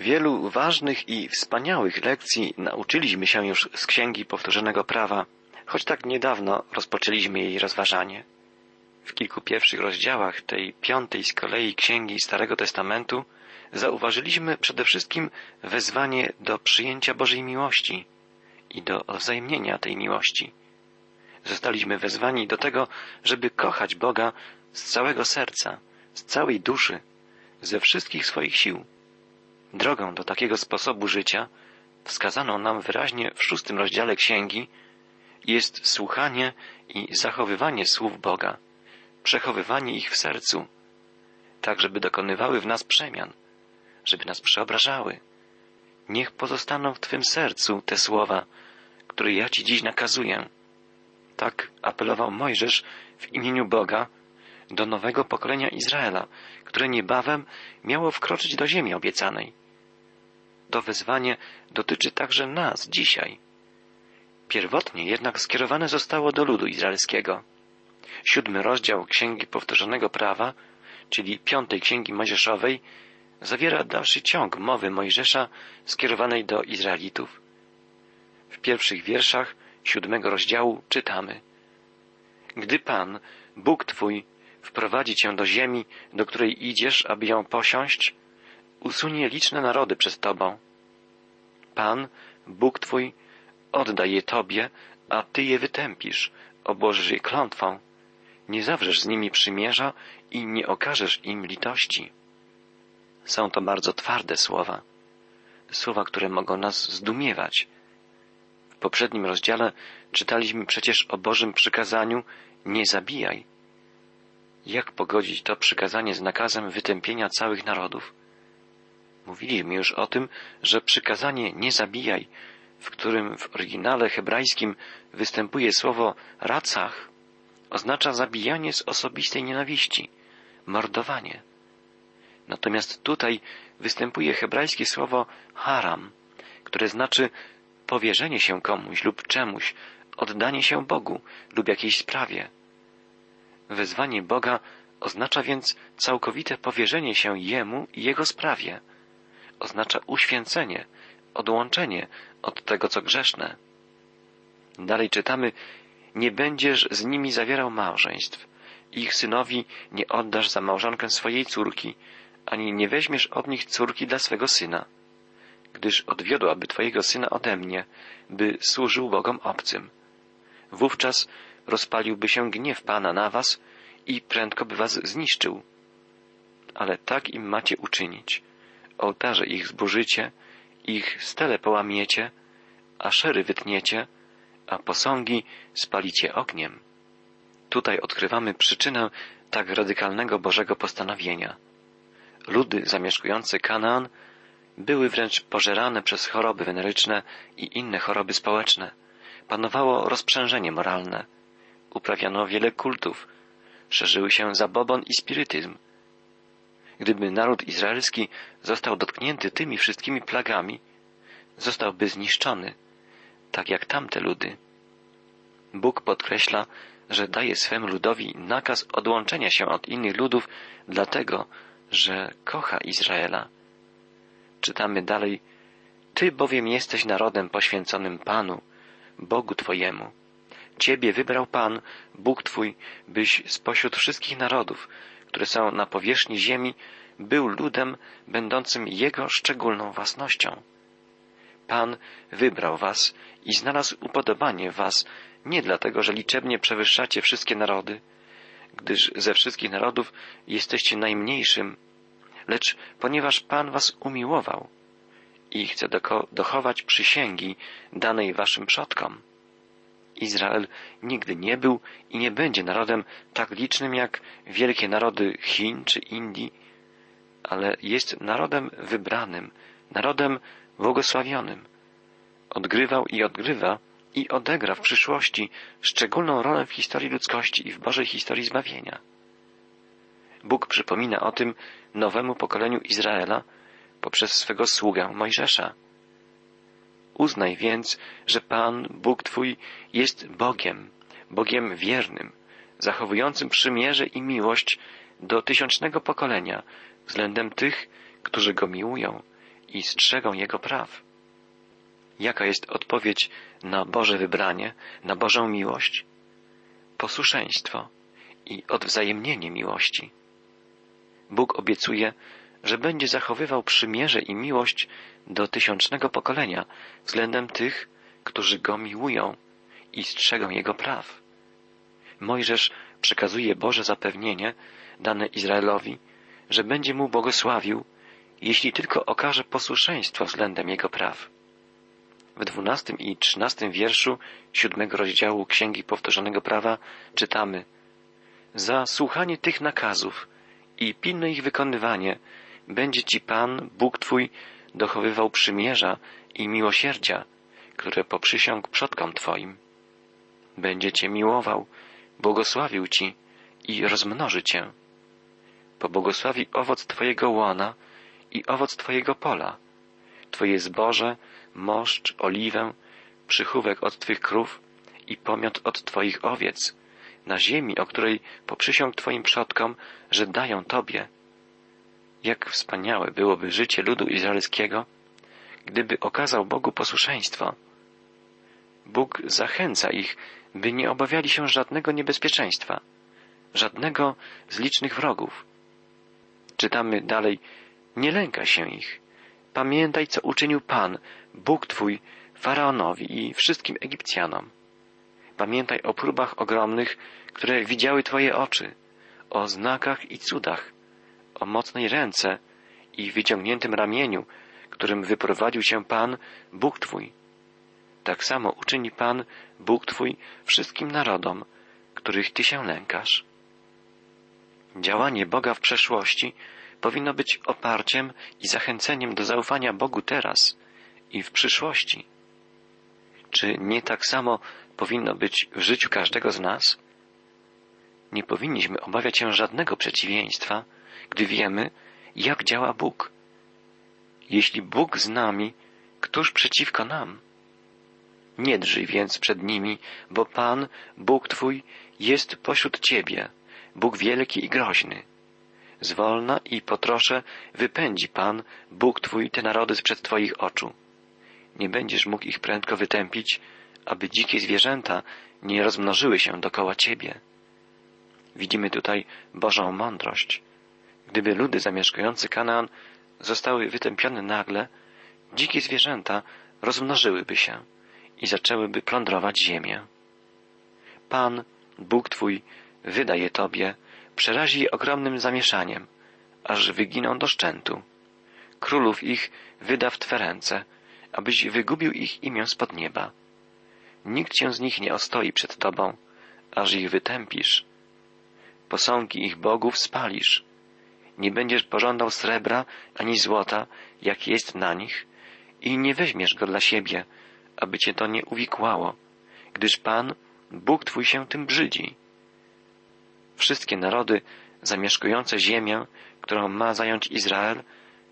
Wielu ważnych i wspaniałych lekcji nauczyliśmy się już z Księgi Powtórzonego Prawa, choć tak niedawno rozpoczęliśmy jej rozważanie. W kilku pierwszych rozdziałach tej piątej z kolei Księgi Starego Testamentu zauważyliśmy przede wszystkim wezwanie do przyjęcia Bożej miłości i do wzajemnienia tej miłości. Zostaliśmy wezwani do tego, żeby kochać Boga z całego serca, z całej duszy, ze wszystkich swoich sił. Drogą do takiego sposobu życia, wskazaną nam wyraźnie w szóstym rozdziale księgi, jest słuchanie i zachowywanie słów Boga, przechowywanie ich w sercu, tak żeby dokonywały w nas przemian, żeby nas przeobrażały. Niech pozostaną w Twym sercu te słowa, które ja Ci dziś nakazuję. Tak apelował Mojżesz w imieniu Boga do nowego pokolenia Izraela, które niebawem miało wkroczyć do ziemi obiecanej. To wezwanie dotyczy także nas dzisiaj. Pierwotnie jednak skierowane zostało do ludu izraelskiego. Siódmy rozdział Księgi Powtórzonego Prawa, czyli piątej Księgi Mojżeszowej, zawiera dalszy ciąg mowy Mojżesza skierowanej do Izraelitów. W pierwszych wierszach siódmego rozdziału czytamy Gdy Pan, Bóg Twój, wprowadzi Cię do ziemi, do której idziesz, aby ją posiąść, usunie liczne narody przed Tobą. Pan, Bóg Twój, odda je Tobie, a Ty je wytępisz, obłożysz je klątwą. Nie zawrzesz z nimi przymierza i nie okażesz im litości. Są to bardzo twarde słowa, słowa, które mogą nas zdumiewać. W poprzednim rozdziale czytaliśmy przecież o Bożym przykazaniu nie zabijaj. Jak pogodzić to przykazanie z nakazem wytępienia całych narodów? Mówiliśmy już o tym, że przykazanie nie zabijaj, w którym w oryginale hebrajskim występuje słowo racach, oznacza zabijanie z osobistej nienawiści, mordowanie. Natomiast tutaj występuje hebrajskie słowo haram, które znaczy powierzenie się komuś lub czemuś, oddanie się Bogu lub jakiejś sprawie. Wezwanie Boga oznacza więc całkowite powierzenie się Jemu i Jego sprawie. Oznacza uświęcenie, odłączenie od tego, co grzeszne. Dalej czytamy, nie będziesz z nimi zawierał małżeństw. Ich synowi nie oddasz za małżonkę swojej córki, ani nie weźmiesz od nich córki dla swego syna, gdyż odwiodłaby twojego syna ode mnie, by służył Bogom obcym. Wówczas rozpaliłby się gniew Pana na was i prędko by was zniszczył. Ale tak im macie uczynić. Ołtarze ich zburzycie, ich stele połamiecie, a szery wytniecie, a posągi spalicie ogniem. Tutaj odkrywamy przyczynę tak radykalnego Bożego postanowienia. Ludy zamieszkujące Kanaan były wręcz pożerane przez choroby weneryczne i inne choroby społeczne. Panowało rozprzężenie moralne. Uprawiano wiele kultów. Szerzyły się zabobon i spirytyzm. Gdyby naród izraelski został dotknięty tymi wszystkimi plagami, zostałby zniszczony, tak jak tamte ludy. Bóg podkreśla, że daje swemu ludowi nakaz odłączenia się od innych ludów, dlatego, że kocha Izraela. Czytamy dalej, Ty bowiem jesteś narodem poświęconym Panu, Bogu Twojemu. Ciebie wybrał Pan, Bóg Twój, byś spośród wszystkich narodów, które są na powierzchni ziemi, był ludem będącym Jego szczególną własnością. Pan wybrał Was i znalazł upodobanie Was nie dlatego, że liczebnie przewyższacie wszystkie narody, gdyż ze wszystkich narodów jesteście najmniejszym, lecz ponieważ Pan was umiłował i chce dochować przysięgi danej waszym przodkom. Izrael nigdy nie był i nie będzie narodem tak licznym jak wielkie narody Chin czy Indii, ale jest narodem wybranym, narodem błogosławionym. Odgrywał i odgrywa i odegra w przyszłości szczególną rolę w historii ludzkości i w Bożej historii zbawienia. Bóg przypomina o tym nowemu pokoleniu Izraela poprzez swego sługę Mojżesza. Uznaj więc, że Pan, Bóg Twój, jest Bogiem, Bogiem wiernym, zachowującym przymierze i miłość do tysiącznego pokolenia względem tych, którzy Go miłują i strzegą Jego praw. Jaka jest odpowiedź na Boże wybranie, na Bożą miłość? Posłuszeństwo i odwzajemnienie miłości. Bóg obiecuje, że będzie zachowywał przymierze i miłość do tysiącznego pokolenia względem tych, którzy Go miłują i strzegą Jego praw. Mojżesz przekazuje Boże zapewnienie dane Izraelowi, że będzie mu błogosławił, jeśli tylko okaże posłuszeństwo względem Jego praw. W dwunastym i trzynastym wierszu siódmego rozdziału Księgi Powtórzonego Prawa czytamy Za słuchanie tych nakazów i pilne ich wykonywanie będzie Ci Pan, Bóg Twój, dochowywał przymierza i miłosierdzia, które poprzysiągł przodkom Twoim. Będzie Cię miłował, błogosławił Ci i rozmnoży Cię. Pobłogosławi owoc Twojego łona i owoc Twojego pola, Twoje zboże, moszcz, oliwę, przychówek od Twych krów i pomiot od Twoich owiec, na ziemi, o której poprzysiąg Twoim przodkom, że dają Tobie. Jak wspaniałe byłoby życie ludu izraelskiego, gdyby okazał Bogu posłuszeństwo. Bóg zachęca ich, by nie obawiali się żadnego niebezpieczeństwa, żadnego z licznych wrogów. Czytamy dalej, nie lęka się ich. Pamiętaj, co uczynił Pan, Bóg Twój, Faraonowi i wszystkim Egipcjanom. Pamiętaj o próbach ogromnych, które widziały Twoje oczy, o znakach i cudach, o mocnej ręce i wyciągniętym ramieniu, którym wyprowadził się Pan, Bóg Twój. Tak samo uczyni Pan, Bóg Twój, wszystkim narodom, których Ty się lękasz. Działanie Boga w przeszłości powinno być oparciem i zachęceniem do zaufania Bogu teraz i w przyszłości. Czy nie tak samo powinno być w życiu każdego z nas? Nie powinniśmy obawiać się żadnego przeciwieństwa, gdy wiemy, jak działa Bóg. Jeśli Bóg z nami, któż przeciwko nam? Nie drżyj więc przed nimi, bo Pan, Bóg Twój, jest pośród Ciebie, Bóg wielki i groźny. Zwolna i potrosze wypędzi Pan, Bóg Twój, te narody sprzed Twoich oczu. Nie będziesz mógł ich prędko wytępić, aby dzikie zwierzęta nie rozmnożyły się dokoła Ciebie. Widzimy tutaj Bożą mądrość. Gdyby ludy zamieszkujące Kanaan zostały wytępione nagle, dzikie zwierzęta rozmnożyłyby się i zaczęłyby plądrować ziemię. Pan, Bóg Twój, wyda je Tobie, przerazi ogromnym zamieszaniem, aż wyginą do szczętu. Królów ich wyda w Twe ręce, abyś wygubił ich imię spod nieba. Nikt się z nich nie ostoi przed Tobą, aż ich wytępisz. Posągi ich bogów spalisz. Nie będziesz pożądał srebra ani złota, jak jest na nich, i nie weźmiesz go dla siebie, aby cię to nie uwikłało, gdyż Pan, Bóg Twój się tym brzydzi. Wszystkie narody zamieszkujące ziemię, którą ma zająć Izrael,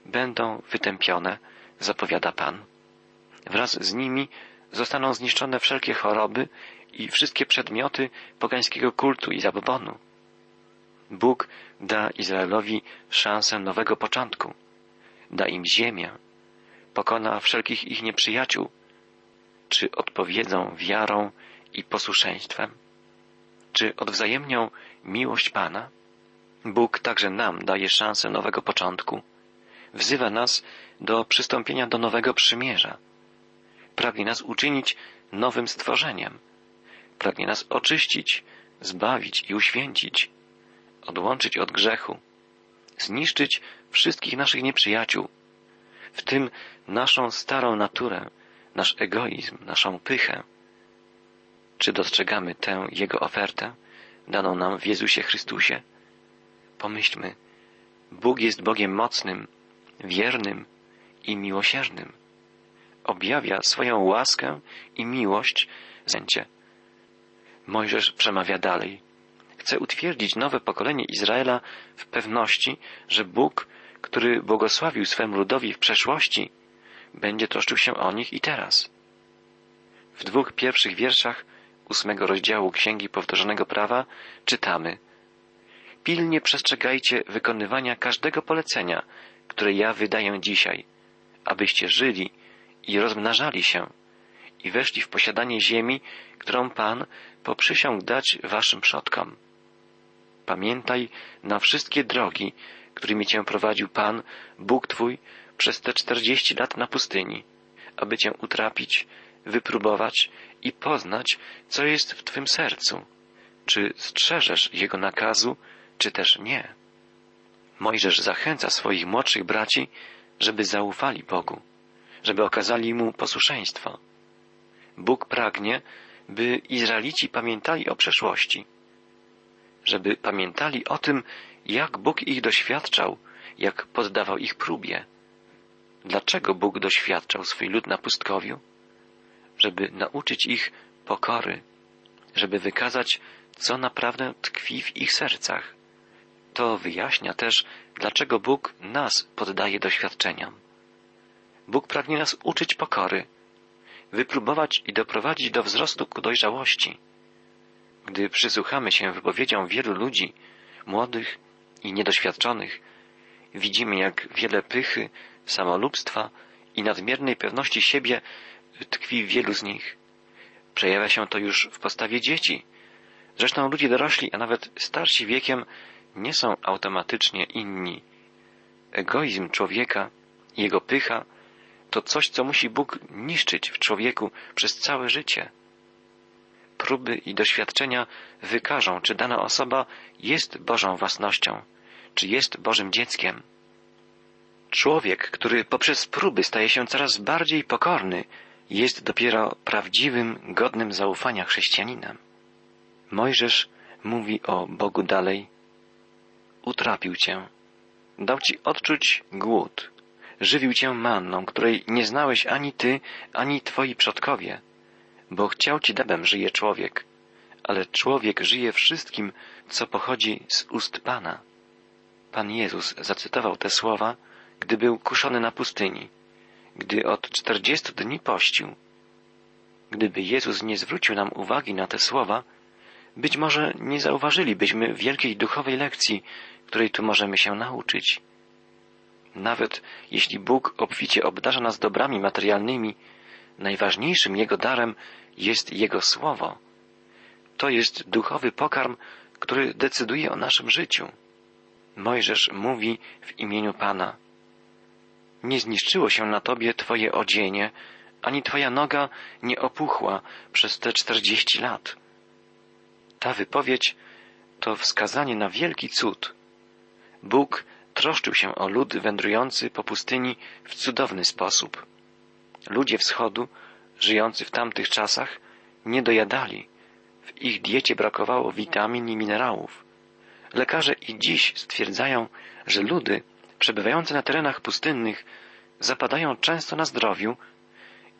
będą wytępione, zapowiada Pan. Wraz z nimi zostaną zniszczone wszelkie choroby i wszystkie przedmioty pogańskiego kultu i zabobonu. Bóg da Izraelowi szansę nowego początku, da im ziemię, pokona wszelkich ich nieprzyjaciół, czy odpowiedzą wiarą i posłuszeństwem? Czy odwzajemnią miłość Pana? Bóg także nam daje szansę nowego początku. Wzywa nas do przystąpienia do nowego przymierza. Pragnie nas uczynić nowym stworzeniem. Pragnie nas oczyścić, zbawić i uświęcić, odłączyć od grzechu, zniszczyć wszystkich naszych nieprzyjaciół, w tym naszą starą naturę, nasz egoizm, naszą pychę. Czy dostrzegamy tę Jego ofertę, daną nam w Jezusie Chrystusie? Pomyślmy, Bóg jest Bogiem mocnym, wiernym i miłosiernym. Objawia swoją łaskę i miłość zęcie. Mojżesz przemawia dalej. Chce utwierdzić nowe pokolenie Izraela w pewności, że Bóg, który błogosławił swemu ludowi w przeszłości, będzie troszczył się o nich i teraz. W dwóch pierwszych wierszach ósmego rozdziału Księgi Powtórzonego Prawa czytamy Pilnie przestrzegajcie wykonywania każdego polecenia, które ja wydaję dzisiaj, abyście żyli i rozmnażali się i weszli w posiadanie ziemi, którą Pan poprzysiągł dać waszym przodkom. Pamiętaj na wszystkie drogi, którymi cię prowadził Pan, Bóg Twój, przez te czterdzieści lat na pustyni, aby cię utrapić, wypróbować i poznać, co jest w Twym sercu, czy strzeżesz Jego nakazu, czy też nie. Mojżesz zachęca swoich młodszych braci, żeby zaufali Bogu, żeby okazali Mu posłuszeństwo. Bóg pragnie, by Izraelici pamiętali o przeszłości, żeby pamiętali o tym, jak Bóg ich doświadczał, jak poddawał ich próbie. Dlaczego Bóg doświadczał swój lud na pustkowiu? Żeby nauczyć ich pokory, żeby wykazać, co naprawdę tkwi w ich sercach. To wyjaśnia też, dlaczego Bóg nas poddaje doświadczeniom. Bóg pragnie nas uczyć pokory, wypróbować i doprowadzić do wzrostu ku dojrzałości. Gdy przysłuchamy się wypowiedziom wielu ludzi, młodych i niedoświadczonych, widzimy, jak wiele pychy, samolubstwa i nadmiernej pewności siebie tkwi w wielu z nich. Przejawia się to już w postawie dzieci. Zresztą ludzie dorośli, a nawet starsi wiekiem, nie są automatycznie inni. Egoizm człowieka, jego pycha, to coś, co musi Bóg niszczyć w człowieku przez całe życie. Próby i doświadczenia wykażą, czy dana osoba jest Bożą własnością, czy jest Bożym dzieckiem. Człowiek, który poprzez próby staje się coraz bardziej pokorny, jest dopiero prawdziwym, godnym zaufania chrześcijaninem. Mojżesz mówi o Bogu dalej. Utrapił cię, dał ci odczuć głód, żywił cię manną, której nie znałeś ani ty, ani twoi przodkowie, bo chciał ci debem żyje człowiek, ale człowiek żyje wszystkim, co pochodzi z ust Pana. Pan Jezus zacytował te słowa, gdy był kuszony na pustyni, gdy od czterdziestu dni pościł. Gdyby Jezus nie zwrócił nam uwagi na te słowa, być może nie zauważylibyśmy wielkiej duchowej lekcji, której tu możemy się nauczyć. Nawet jeśli Bóg obficie obdarza nas dobrami materialnymi, najważniejszym Jego darem jest Jego Słowo. To jest duchowy pokarm, który decyduje o naszym życiu. Mojżesz mówi w imieniu Pana. Nie zniszczyło się na tobie twoje odzienie, ani twoja noga nie opuchła przez te czterdzieści lat. Ta wypowiedź to wskazanie na wielki cud. Bóg troszczył się o lud wędrujący po pustyni w cudowny sposób. Ludzie wschodu, żyjący w tamtych czasach, nie dojadali. W ich diecie brakowało witamin i minerałów. Lekarze i dziś stwierdzają, że ludy przebywające na terenach pustynnych zapadają często na zdrowiu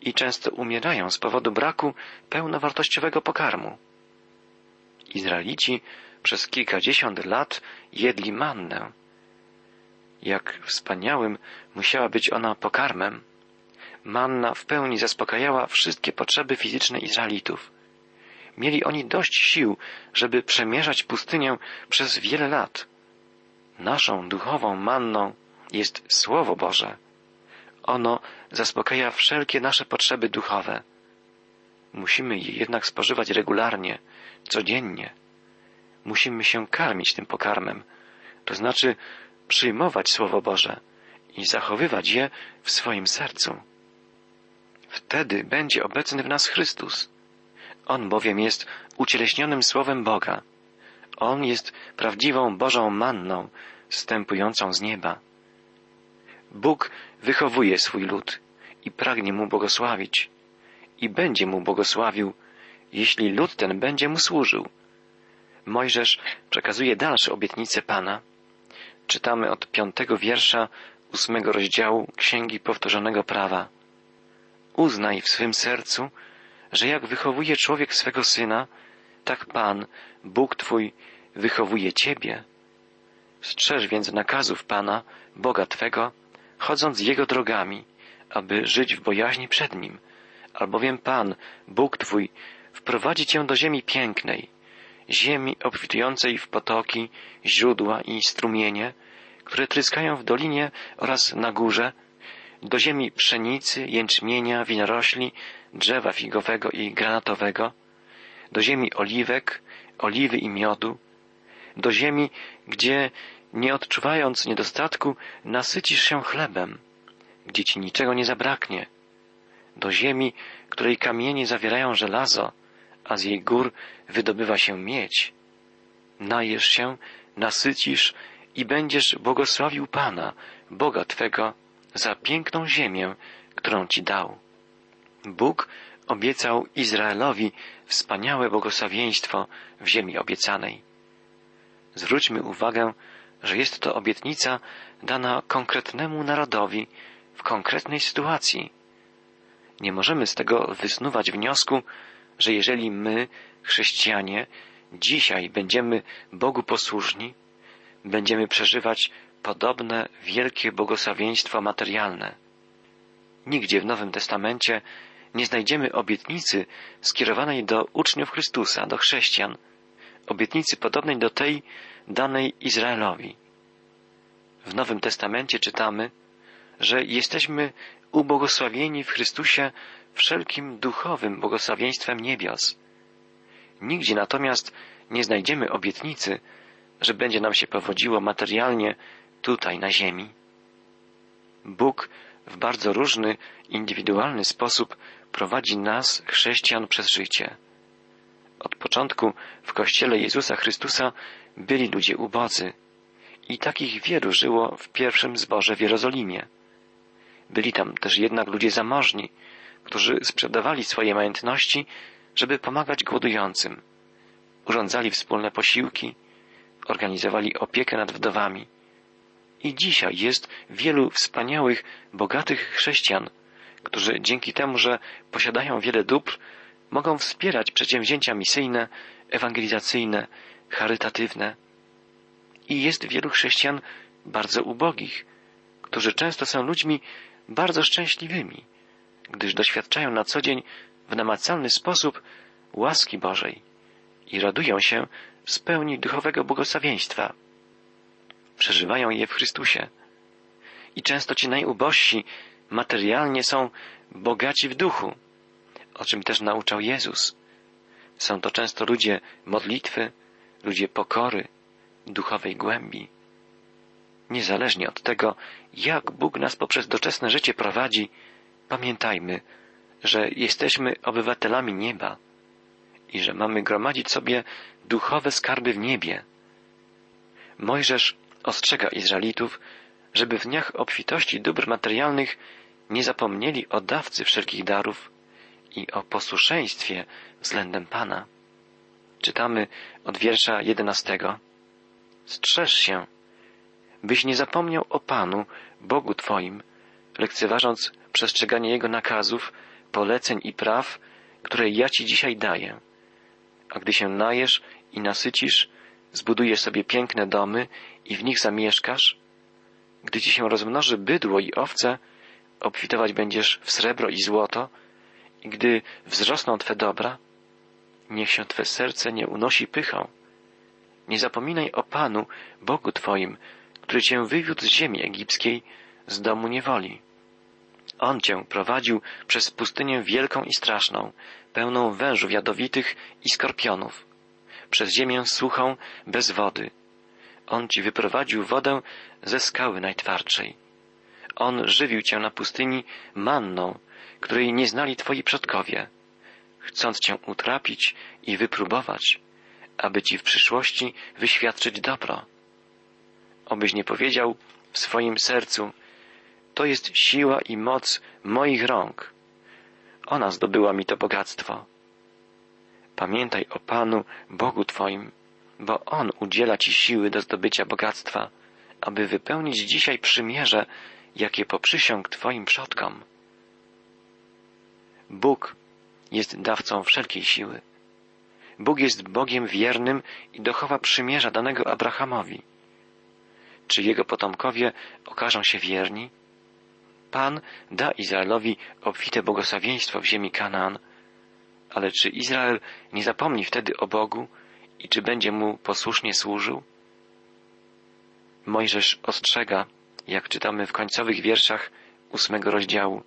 i często umierają z powodu braku pełnowartościowego pokarmu. Izraelici przez kilkadziesiąt lat jedli mannę, jak wspaniałym musiała być ona pokarmem. Manna w pełni zaspokajała wszystkie potrzeby fizyczne Izraelitów. Mieli oni dość sił, żeby przemierzać pustynię przez wiele lat. Naszą duchową manną jest Słowo Boże. Ono zaspokaja wszelkie nasze potrzeby duchowe. Musimy je jednak spożywać regularnie, codziennie. Musimy się karmić tym pokarmem, to znaczy przyjmować Słowo Boże i zachowywać je w swoim sercu. Wtedy będzie obecny w nas Chrystus. On bowiem jest ucieleśnionym Słowem Boga. On jest prawdziwą Bożą manną, wstępującą z nieba. Bóg wychowuje swój lud i pragnie mu błogosławić. I będzie mu błogosławił, jeśli lud ten będzie mu służył. Mojżesz przekazuje dalsze obietnice Pana, Czytamy od piątego wiersza ósmego rozdziału Księgi Powtórzonego Prawa. Uznaj w swym sercu, że jak wychowuje człowiek swego syna, tak Pan, Bóg Twój, wychowuje Ciebie. Strzeż więc nakazów Pana, Boga Twego, chodząc Jego drogami, aby żyć w bojaźni przed Nim, albowiem Pan, Bóg Twój, wprowadzi Cię do ziemi pięknej, ziemi obfitującej w potoki, źródła i strumienie, które tryskają w dolinie oraz na górze, do ziemi pszenicy, jęczmienia, winorośli, drzewa figowego i granatowego, do ziemi oliwek, oliwy i miodu, do ziemi, gdzie nie odczuwając niedostatku, nasycisz się chlebem, gdzie ci niczego nie zabraknie, do ziemi, której kamienie zawierają żelazo, a z jej gór wydobywa się miedź. Najesz się, nasycisz i będziesz błogosławił Pana, Boga Twego, za piękną ziemię, którą Ci dał. Bóg obiecał Izraelowi wspaniałe błogosławieństwo w ziemi obiecanej. Zwróćmy uwagę, że jest to obietnica dana konkretnemu narodowi w konkretnej sytuacji. Nie możemy z tego wysnuwać wniosku, że jeżeli my, chrześcijanie, dzisiaj będziemy Bogu posłuszni, będziemy przeżywać podobne wielkie błogosławieństwo materialne. Nigdzie w Nowym Testamencie nie znajdziemy obietnicy skierowanej do uczniów Chrystusa, do chrześcijan, obietnicy podobnej do tej danej Izraelowi. W Nowym Testamencie czytamy, że jesteśmy ubłogosławieni w Chrystusie wszelkim duchowym błogosławieństwem niebios. Nigdzie natomiast nie znajdziemy obietnicy, że będzie nam się powodziło materialnie tutaj na ziemi. Bóg w bardzo różny, indywidualny sposób prowadzi nas, chrześcijan, przez życie. Od początku w Kościele Jezusa Chrystusa byli ludzie ubodzy i takich wielu żyło w pierwszym zborze w Jerozolimie. Byli tam też jednak ludzie zamożni, którzy sprzedawali swoje majątności, żeby pomagać głodującym. Urządzali wspólne posiłki, organizowali opiekę nad wdowami. I dzisiaj jest wielu wspaniałych, bogatych chrześcijan, którzy dzięki temu, że posiadają wiele dóbr, mogą wspierać przedsięwzięcia misyjne, ewangelizacyjne, charytatywne. I jest wielu chrześcijan bardzo ubogich, którzy często są ludźmi bardzo szczęśliwymi, gdyż doświadczają na co dzień w namacalny sposób łaski Bożej i radują się z pełni duchowego błogosławieństwa. Przeżywają je w Chrystusie. I często ci najubożsi materialnie są bogaci w duchu, o czym też nauczał Jezus. Są to często ludzie modlitwy, ludzie pokory, duchowej głębi. Niezależnie od tego, jak Bóg nas poprzez doczesne życie prowadzi, pamiętajmy, że jesteśmy obywatelami nieba i że mamy gromadzić sobie duchowe skarby w niebie. Mojżesz ostrzega Izraelitów, żeby w dniach obfitości dóbr materialnych nie zapomnieli o dawcy wszelkich darów i o posłuszeństwie względem Pana. Czytamy od wiersza jedenastego. Strzeż się, byś nie zapomniał o Panu, Bogu Twoim, lekceważąc przestrzeganie Jego nakazów, poleceń i praw, które ja Ci dzisiaj daję. A gdy się najesz i nasycisz, zbudujesz sobie piękne domy i w nich zamieszkasz, gdy Ci się rozmnoży bydło i owce, obfitować będziesz w srebro i złoto, i gdy wzrosną Twe dobra, niech się Twe serce nie unosi pychą. Nie zapominaj o Panu, Bogu Twoim, który Cię wywiódł z ziemi egipskiej, z domu niewoli. On Cię prowadził przez pustynię wielką i straszną, pełną wężów jadowitych i skorpionów, przez ziemię suchą, bez wody. On Ci wyprowadził wodę ze skały najtwardszej. On żywił Cię na pustyni manną, której nie znali Twoi przodkowie, chcąc Cię utrapić i wypróbować, aby Ci w przyszłości wyświadczyć dobro. Obyś nie powiedział w swoim sercu, to jest siła i moc moich rąk. Ona zdobyła mi to bogactwo. Pamiętaj o Panu, Bogu Twoim, bo On udziela Ci siły do zdobycia bogactwa, aby wypełnić dzisiaj przymierze, jakie poprzysiąg Twoim przodkom. Bóg jest dawcą wszelkiej siły. Bóg jest Bogiem wiernym i dochowa przymierza danego Abrahamowi. Czy jego potomkowie okażą się wierni? Pan da Izraelowi obfite błogosławieństwo w ziemi Kanaan, ale czy Izrael nie zapomni wtedy o Bogu i czy będzie mu posłusznie służył? Mojżesz ostrzega, jak czytamy w końcowych wierszach ósmego rozdziału.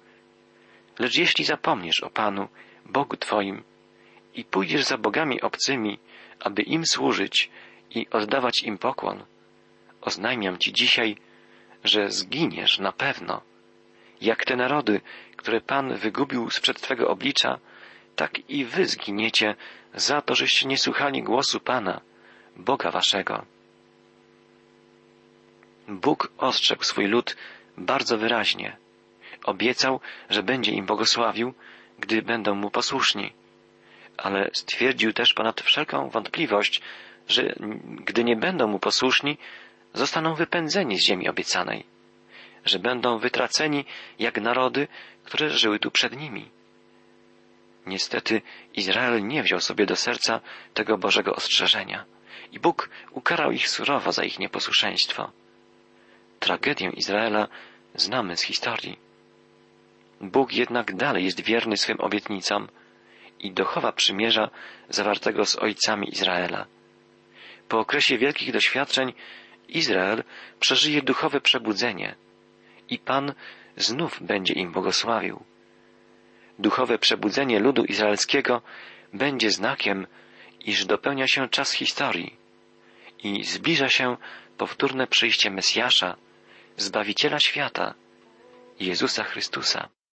Lecz jeśli zapomniesz o Panu, Bogu Twoim, i pójdziesz za bogami obcymi, aby im służyć i oddawać im pokłon, oznajmiam Ci dzisiaj, że zginiesz na pewno. Jak te narody, które Pan wygubił sprzed Twego oblicza, tak i wy zginiecie za to, żeście nie słuchali głosu Pana, Boga Waszego. Bóg ostrzegł swój lud bardzo wyraźnie. Obiecał, że będzie im błogosławił, gdy będą mu posłuszni. Ale stwierdził też ponad wszelką wątpliwość, że gdy nie będą mu posłuszni, zostaną wypędzeni z ziemi obiecanej, że będą wytraceni jak narody, które żyły tu przed nimi. Niestety Izrael nie wziął sobie do serca tego Bożego ostrzeżenia i Bóg ukarał ich surowo za ich nieposłuszeństwo. Tragedię Izraela znamy z historii. Bóg jednak dalej jest wierny swym obietnicom i dochowa przymierza zawartego z ojcami Izraela. Po okresie wielkich doświadczeń Izrael przeżyje duchowe przebudzenie i Pan znów będzie im błogosławił. Duchowe przebudzenie ludu izraelskiego będzie znakiem, iż dopełnia się czas historii i zbliża się powtórne przyjście Mesjasza, Zbawiciela świata, Jezusa Chrystusa.